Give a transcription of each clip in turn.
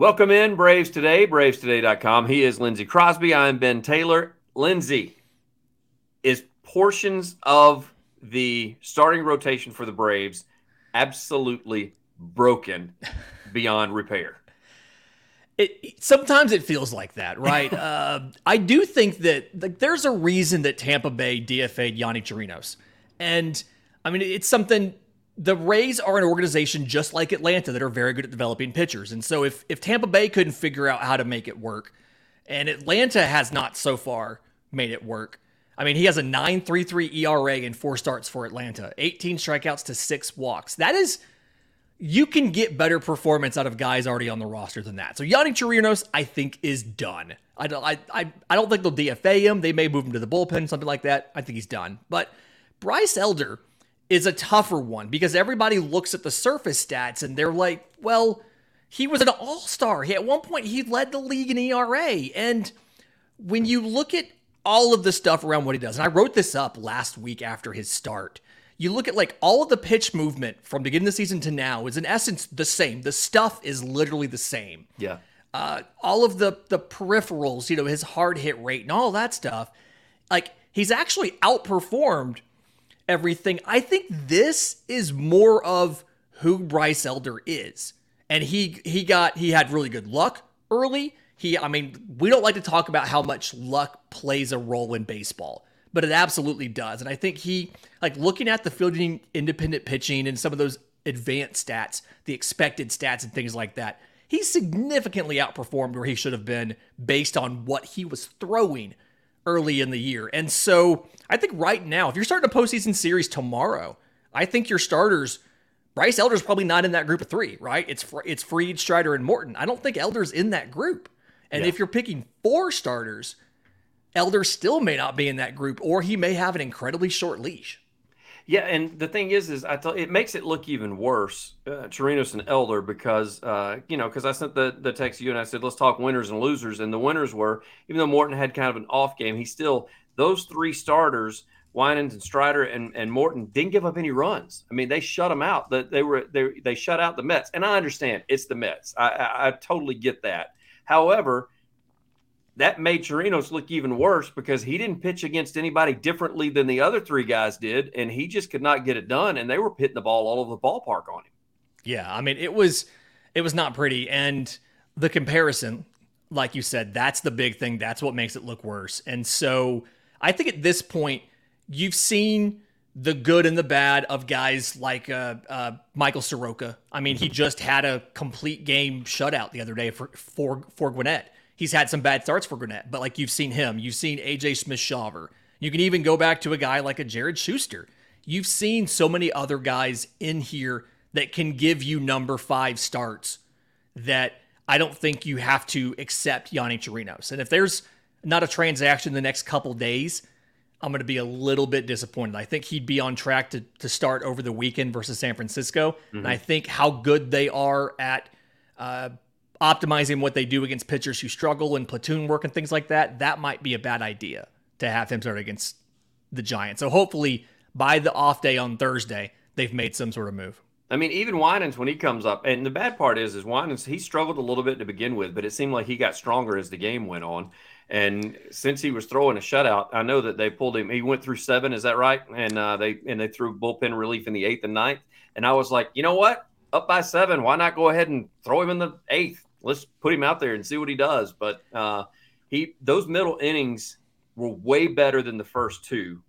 Welcome in, Braves Today, bravestoday.com. He is Lindsay Crosby. I'm Ben Taylor. Lindsay, is portions of the starting rotation for the Braves absolutely broken beyond repair? It, sometimes it feels like that, right? uh, I do think that like, there's a reason that Tampa Bay DFA'd Yonny Chirinos. And I mean, it's something the Rays are an organization just like Atlanta that are very good at developing pitchers. And so if if Tampa Bay couldn't figure out how to make it work, and Atlanta has not so far made it work. I mean, he has a 9.33 ERA in four starts for Atlanta, 18 strikeouts to 6 walks. That is you can get better performance out of guys already on the roster than that. So Yonny Chirinos, I think, is done. I don't, I, I, I don't think they'll DFA him. They may move him to the bullpen, something like that. I think he's done. But Bryce Elder, is a tougher one because everybody looks at the surface stats and they're like, well, he was an all star. He at one point, he led the league in ERA. And when you look at all of the stuff around what he does, and I wrote this up last week after his start, you look at like all of the pitch movement from beginning of the season to now is in essence the same. The stuff is literally the same. Yeah. Uh, all of the the peripherals, you know, his hard hit rate and all that stuff, like he's actually outperformed everything. I think this is more of who Bryce Elder is. And he he got he had really good luck early. He I mean, we don't like to talk about how much luck plays a role in baseball, but it absolutely does. And I think he like looking at the fielding independent pitching and some of those advanced stats, the expected stats and things like that. He significantly outperformed where he should have been based on what he was throwing early in the year. And so I think right now, if you're starting a postseason series tomorrow, I think your starters, Bryce Elder's probably not in that group of three, right? It's it's Fried, Strider, and Morton. I don't think Elder's in that group. And yeah. if you're picking four starters, Elder still may not be in that group, or he may have an incredibly short leash. Yeah, and the thing is, is I tell it makes it look even worse, uh, and Elder, because uh, you know, because I sent the the text to you and I said let's talk winners and losers, and the winners were even though Morton had kind of an off game, he still those three starters, Winans and Strider and, and Morton, didn't give up any runs. I mean, they shut them out. That they were they they shut out the Mets, and I understand it's the Mets. I, I, I totally get that. However, that made Chirinos look even worse because he didn't pitch against anybody differently than the other three guys did, and he just could not get it done. And they were hitting the ball all over the ballpark on him. Yeah, I mean it was it was not pretty, and the comparison, like you said, that's the big thing. That's what makes it look worse. And so I think at this point you've seen the good and the bad of guys like uh, uh, Michael Soroka. I mean, he just had a complete game shutout the other day for for for Gwinnett he's had some bad starts for Gwinnett, but like you've seen him, you've seen AJ Smith Shawver. You can even go back to a guy like a Jared Schuster. You've seen so many other guys in here that can give you number five starts that I don't think you have to accept Yonny Chirinos. And if there's not a transaction the next couple days, I'm going to be a little bit disappointed. I think he'd be on track to, to start over the weekend versus San Francisco. Mm-hmm. And I think how good they are at uh, optimizing what they do against pitchers who struggle and platoon work and things like that, that might be a bad idea to have him start against the Giants. So hopefully by the off day on Thursday, they've made some sort of move. I mean, even Winans when he comes up, and the bad part is, is Winans he struggled a little bit to begin with, but it seemed like he got stronger as the game went on. And since he was throwing a shutout, I know that they pulled him. He went through seven, is that right? And uh, they and they threw bullpen relief in the eighth and ninth. And I was like, you know what? Up by seven, why not go ahead and throw him in the eighth? Let's put him out there and see what he does. But uh, he those middle innings were way better than the first two,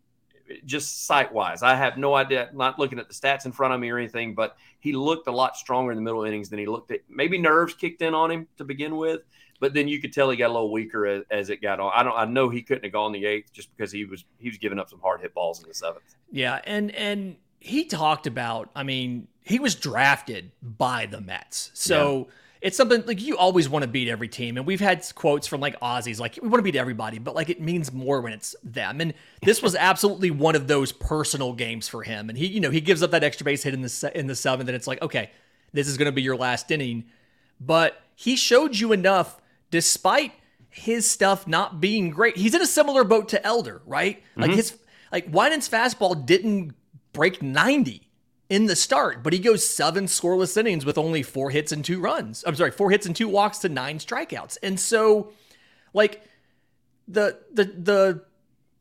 just sight wise. I have no idea, not looking at the stats in front of me or anything, but he looked a lot stronger in the middle innings than he looked at. Maybe nerves kicked in on him to begin with, but then you could tell he got a little weaker as, as it got on. I don't. I know he couldn't have gone the eighth just because he was he was giving up some hard hit balls in the seventh. Yeah, and and he talked about. I mean, he was drafted by the Mets, so. Yeah it's something like you always want to beat every team. And we've had quotes from like Ozzie's, like we want to beat everybody, but like it means more when it's them. And this was absolutely one of those personal games for him. And he, you know, he gives up that extra base hit in the in the seventh, and it's like, okay, this is going to be your last inning. But he showed you enough, despite his stuff not being great. He's in a similar boat to Elder, right? Mm-hmm. Like his like Winans fastball didn't break ninety in the start, but he goes seven scoreless innings with only four hits and two runs. I'm sorry, four hits and two walks to nine strikeouts. And so, like the the the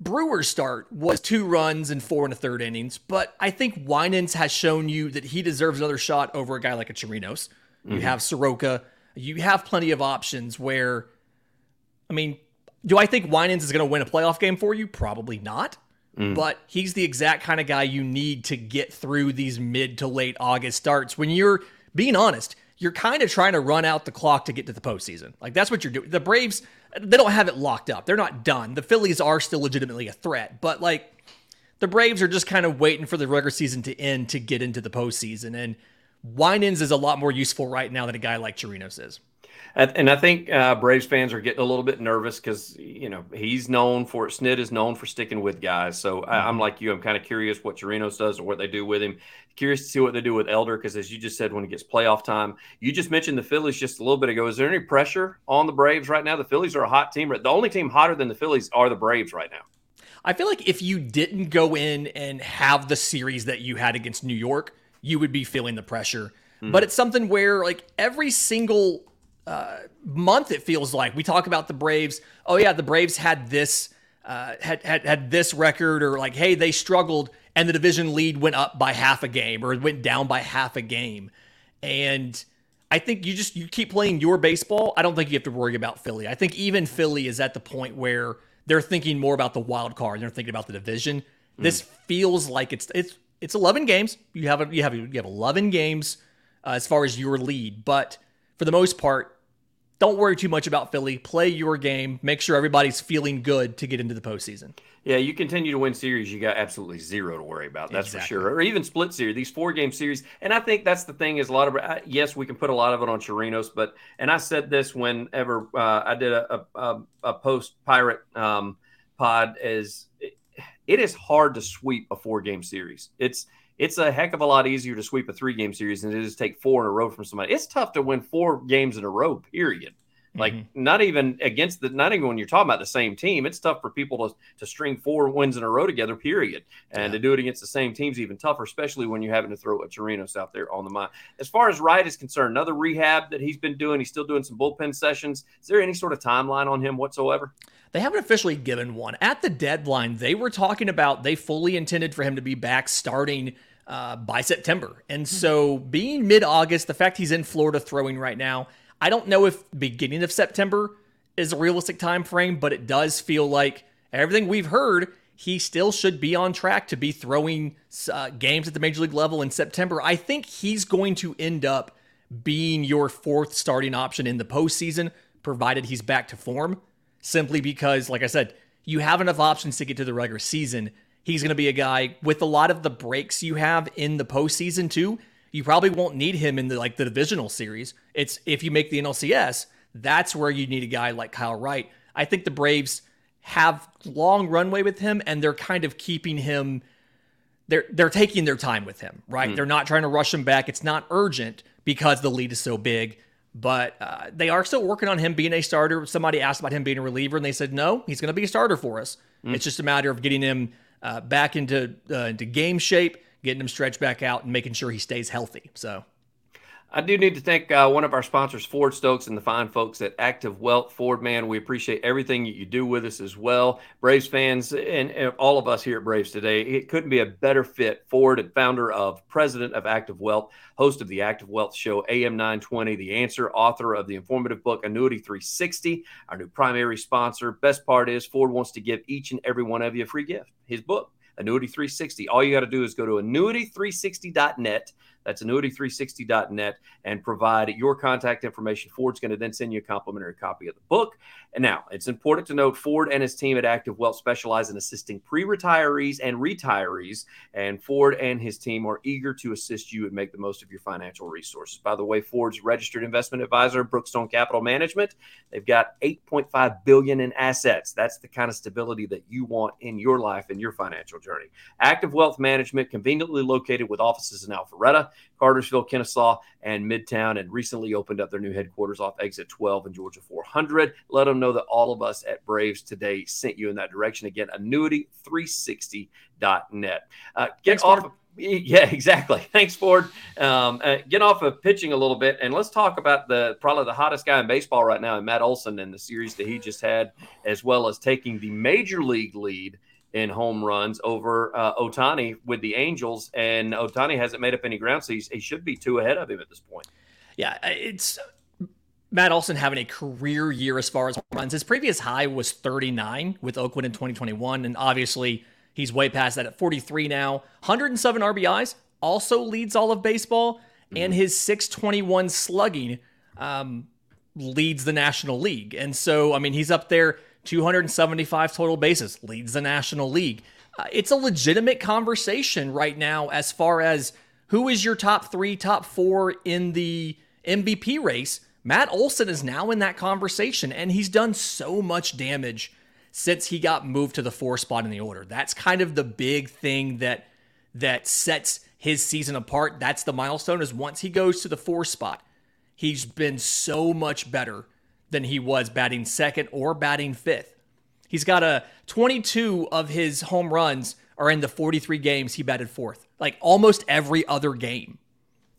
Brewers start was two runs and four and a third innings, but I think Winans has shown you that he deserves another shot over a guy like a Chirinos. You mm-hmm. have Soroka. You have plenty of options where, I mean, do I think Winans is going to win a playoff game for you? Probably not. Mm. But he's the exact kind of guy you need to get through these mid to late August starts when you're being honest, you're kind of trying to run out the clock to get to the postseason. Like that's what you're doing. The Braves, they don't have it locked up. They're not done. The Phillies are still legitimately a threat, but like the Braves are just kind of waiting for the regular season to end to get into the postseason. And Winans is a lot more useful right now than a guy like Chirinos is. And I think uh, Braves fans are getting a little bit nervous because you know he's known for Snit is known for sticking with guys. So mm-hmm. I, am like you. I'm kind of curious what Chirinos does or what they do with him. Curious to see what they do with Elder because as you just said, when it gets playoff time, you just mentioned the Phillies just a little bit ago. Is there any pressure on the Braves right now? The Phillies are a hot team. The only team hotter than the Phillies are the Braves right now. I feel like if you didn't go in and have the series that you had against New York, you would be feeling the pressure. Mm-hmm. But it's something where like every single uh, month it feels like we talk about the Braves. Oh yeah, the Braves had this uh, had, had had this record, or like hey they struggled and the division lead went up by half a game or it went down by half a game, and I think you just you keep playing your baseball. I don't think you have to worry about Philly. I think even Philly is at the point where they're thinking more about the wild card. And they're thinking about the division. Mm. This feels like it's it's it's 11 games. You have a, you have you have 11 games uh, as far as your lead, but for the most part, don't worry too much about Philly. Play your game. Make sure everybody's feeling good to get into the postseason. Yeah, you continue to win series, you got absolutely zero to worry about. That's exactly. for sure. Or even split series, these four game series. And I think that's the thing is a lot of yes, we can put a lot of it on Chirinos, but and I said this whenever uh, I did a, a, a post pirate um, pod is it, it is hard to sweep a four game series. It's it's a heck of a lot easier to sweep a three game series than it is to take four in a row from somebody. It's tough to win four games in a row, period. Like mm-hmm. not even against the not even when you're talking about the same team, it's tough for people to to string four wins in a row together, period. And yeah. to do it against the same team's even tougher, especially when you're having to throw a Chirinos out there on the mind. As far as Wright is concerned, another rehab that he's been doing, he's still doing some bullpen sessions. Is there any sort of timeline on him whatsoever? They haven't officially given one. At the deadline, they were talking about they fully intended for him to be back starting uh, by September. And hmm. so, being mid August, the fact he's in Florida throwing right now, I don't know if beginning of September is a realistic time frame, but it does feel like everything we've heard, he still should be on track to be throwing uh, games at the major league level in September. I think he's going to end up being your fourth starting option in the postseason, provided he's back to form, simply because, like I said, you have enough options to get to the regular season He's going to be a guy with a lot of the breaks you have in the postseason too. You probably won't need him in the like the divisional series. It's if you make the NLCS, that's where you need a guy like Kyle Wright. I think the Braves have long runway with him, and they're kind of keeping him. They're they're taking their time with him, right? Mm. They're not trying to rush him back. It's not urgent because the lead is so big. But uh, they are still working on him being a starter. Somebody asked about him being a reliever, and they said no, he's going to be a starter for us. Mm. It's just a matter of getting him uh, back into uh, into game shape, getting him stretched back out, and making sure he stays healthy. So. I do need to thank uh, one of our sponsors, Ford Stokes, and the fine folks at Active Wealth. Ford, man, we appreciate everything that you do with us as well. Braves fans and, and, all of us here at Braves today, it couldn't be a better fit. Ford, and founder of President of Active Wealth, host of the Active Wealth Show, AM 920, the answer, author of the informative book, Annuity 360, our new primary sponsor. Best part is Ford wants to give each and every one of you a free gift, his book. Annuity 360. All you got to do is go to annuity360.net that's annuity360.net and provide your contact information. Ford's going to then send you a complimentary copy of the book. And now it's important to note Ford and his team at Active Wealth specialize in assisting pre retirees and retirees. And Ford and his team are eager to assist you and make the most of your financial resources. By the way, Ford's registered investment advisor, Brookstone Capital Management, they've got 8.5 billion in assets. That's the kind of stability that you want in your life and your financial journey. Active Wealth Management, conveniently located with offices in Alpharetta, Cartersville, Kennesaw, and Midtown, and recently opened up their new headquarters off exit 12 in Georgia 400. Let them know that all of us at Braves today sent you in that direction. Again, annuity360.net. Uh, get Thanks, off. Mark. Yeah, exactly. Thanks, Ford. Um, uh, get off of pitching a little bit, and let's talk about the probably the hottest guy in baseball right now, Matt Olson, and the series that he just had, as well as taking the major league lead in home runs over uh, Ohtani with the Angels. And Ohtani hasn't made up any ground, so he should be two ahead of him at this point. Yeah, it's Matt Olson having a career year as far as runs. His previous high was 39 with Oakland in 2021, and obviously he's way past that at 43 now. 107 RBIs, also leads all of baseball, mm-hmm. and his 621 slugging um, leads the National League. And so, I mean, he's up there 275 total bases, leads the National League. Uh, it's a legitimate conversation right now as far as who is your top three, top four in the MVP race Matt Olson is now in that conversation, and he's done so much damage since he got moved to the four spot in the order. That's kind of the big thing that that sets his season apart. That's the milestone is once he goes to the four spot, he's been so much better than he was batting second or batting fifth. He's got a 22 of his home runs are in the 43 games he batted fourth. Like almost every other game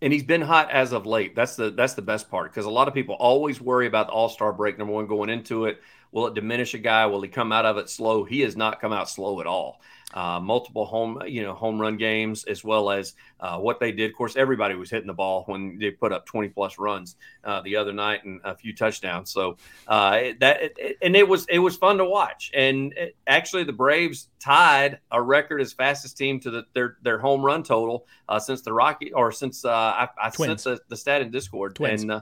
and he's been hot as of late. That's the that's the best part because a lot of people always worry about the All Star break. Number one, going into it, will it diminish a guy? Will he come out of it slow? He has not come out slow at all uh, multiple home you know home run games as well as uh, what they did. Of course, everybody was hitting the ball when they put up 20 plus runs uh, the other night and a few touchdowns. So uh, that it, and it was it was fun to watch. And it, actually, the Braves tied a record as fastest team to the, their their home run total uh, since the Rocky or since uh, I, I sent the, the stat in Discord. Twins. And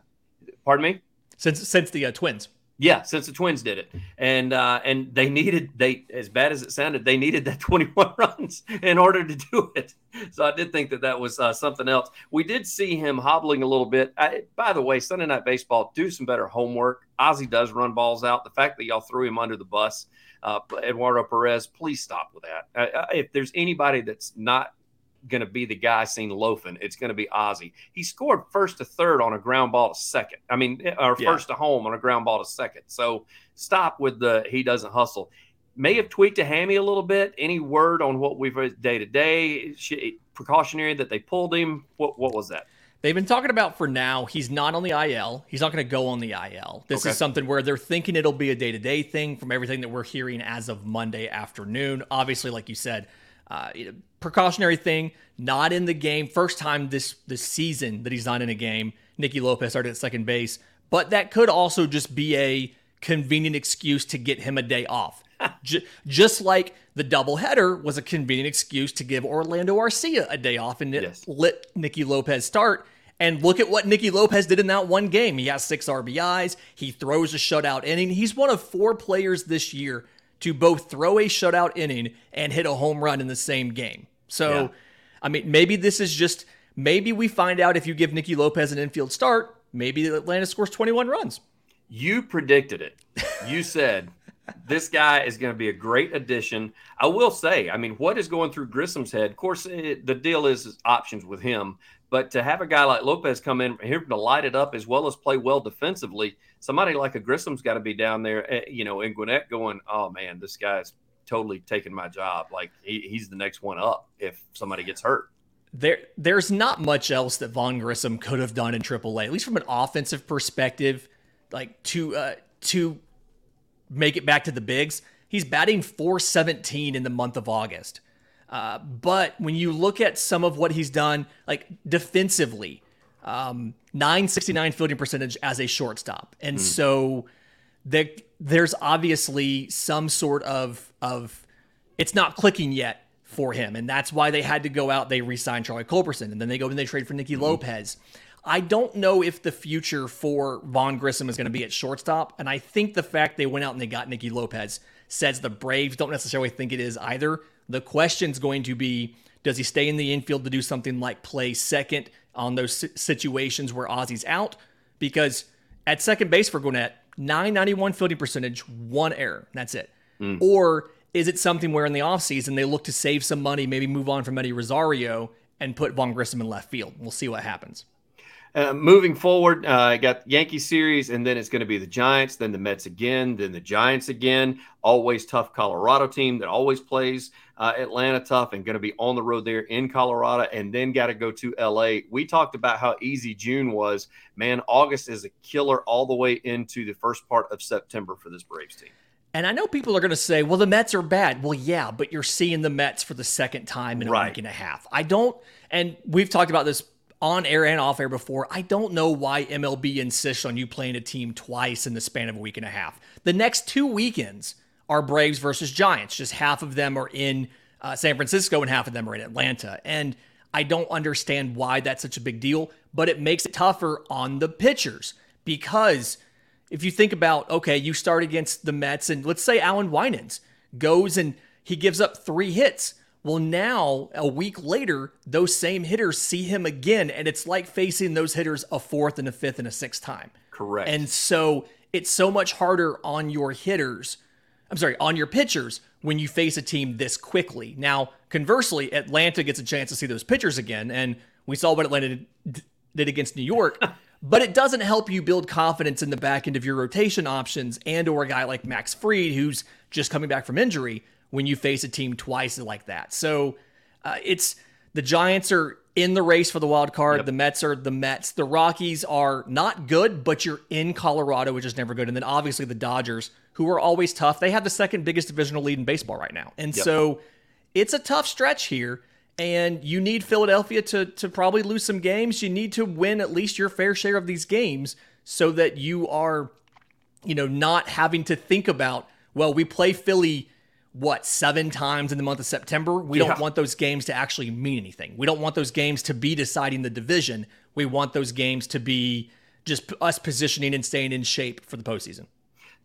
pardon me. Since since the Twins. Yeah, since the Twins did it, and uh, and they needed they as bad as it sounded, they needed that 21 runs in order to do it. So I did think that that was uh, something else. We did see him hobbling a little bit. I, by the way, Sunday Night Baseball, do some better homework. Ozzie does run balls out. The fact that y'all threw him under the bus, uh, Eduardo Perez, please stop with that. Uh, uh, if there's anybody that's not going to be the guy seen loafing. It's going to be Ozzie. He scored first to third on a ground ball to second. I mean, eh, or yeah. first to home on a ground ball to second. So stop with the he doesn't hustle. May have tweaked a hammy a little bit. Any word on what we've day to day precautionary that they pulled him? What what was that? They've been talking about for now. He's not on the IL. He's not going to go on the IL. This okay. is something where they're thinking it'll be a day to day thing from everything that we're hearing as of Monday afternoon. Obviously, like you said, uh, precautionary thing, not in the game. First time this this season that he's not in a game. Nicky Lopez started at second base, but that could also just be a convenient excuse to get him a day off. J- just like the doubleheader was a convenient excuse to give Orlando Arcia a day off and it yes. let Nicky Lopez start. And look at what Nicky Lopez did in that one game. He has six RBIs. He throws a shutout inning. He's one of four players this year to both throw a shutout inning and hit a home run in the same game. So, yeah. I mean, maybe this is just maybe we find out if you give Nicky Lopez an infield start, maybe Atlanta scores 21 runs. You predicted it. You said this guy is going to be a great addition. I will say, I mean, what is going through Grissom's head? Of course, it, the deal is, is, options with him, but to have a guy like Lopez come in here to light it up as well as play well defensively, somebody like a Grissom's got to be down there, eh, you know, in Gwinnett going, oh man, this guy's totally taking my job. Like he, he's the next one up if somebody gets hurt. There, there's not much else that Vaughn Grissom could have done in AAA, at least from an offensive perspective, like to uh, to make it back to the bigs. He's batting 417 in the month of August. Uh, but when you look at some of what he's done, like defensively, um, 969 fielding percentage as a shortstop. And mm. so there, there's obviously some sort of, of, it's not clicking yet for him. And that's why they had to go out. They re-signed Charlie Culberson and then they go and they trade for Nicky mm. Lopez. I don't know if the future for Vaughn Grissom is going to be at shortstop. And I think the fact they went out and they got Nicky Lopez says the Braves don't necessarily think it is either. The question's going to be does he stay in the infield to do something like play second on those situations where Ozzie's out? Because at second base for Gwinnett, 991 fielding percentage, one error. That's it. Mm. Or is it something where in the offseason they look to save some money, maybe move on from Eddie Rosario and put Vaughn Grissom in left field? We'll see what happens. Uh, moving forward, uh, I got Yankee series, and then it's going to be the Giants, then the Mets again, then the Giants again. Always tough Colorado team that always plays uh, Atlanta tough and going to be on the road there in Colorado, and then got to go to LA. We talked about how easy June was. Man, August is a killer all the way into the first part of September for this Braves team. And I know people are going to say, well, the Mets are bad. Well, yeah, but you're seeing the Mets for the second time in a right. week and a half. I don't, and we've talked about this on air and off air before. I don't know why MLB insists on you playing a team twice in the span of a week and a half. The next two weekends are Braves versus Giants. Just half of them are in uh, San Francisco and half of them are in Atlanta. And I don't understand why that's such a big deal, but it makes it tougher on the pitchers because if you think about, okay, you start against the Mets and let's say Allan Winans goes and he gives up three hits. Well, now a week later, those same hitters see him again, and it's like facing those hitters a fourth and a fifth and a sixth time. Correct. And so it's so much harder on your hitters. I'm sorry, on your pitchers when you face a team this quickly. Now, conversely, Atlanta gets a chance to see those pitchers again, and we saw what Atlanta did against New York. but it doesn't help you build confidence in the back end of your rotation options and or a guy like Max Fried who's just coming back from injury when you face a team twice like that. So uh, it's the Giants are in the race for the wild card. Yep. The Mets are the Mets. The Rockies are not good, but you're in Colorado, which is never good. And then obviously the Dodgers, who are always tough. They have the second biggest divisional lead in baseball right now. And yep. so it's a tough stretch here. And you need Philadelphia to to probably lose some games. You need to win at least your fair share of these games so that you are, you know, not having to think about, well, we play Philly what seven times in the month of September. We yeah. don't want those games to actually mean anything. We don't want those games to be deciding the division. We want those games to be just us positioning and staying in shape for the postseason.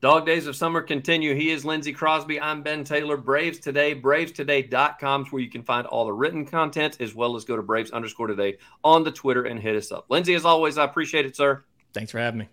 Dog days of summer continue. He is Lindsay Crosby. I'm Ben Taylor. Braves Today, bravestoday.com is where you can find all the written content as well as go to Braves underscore today on the Twitter and hit us up. Lindsay, as always, I appreciate it, sir. Thanks for having me.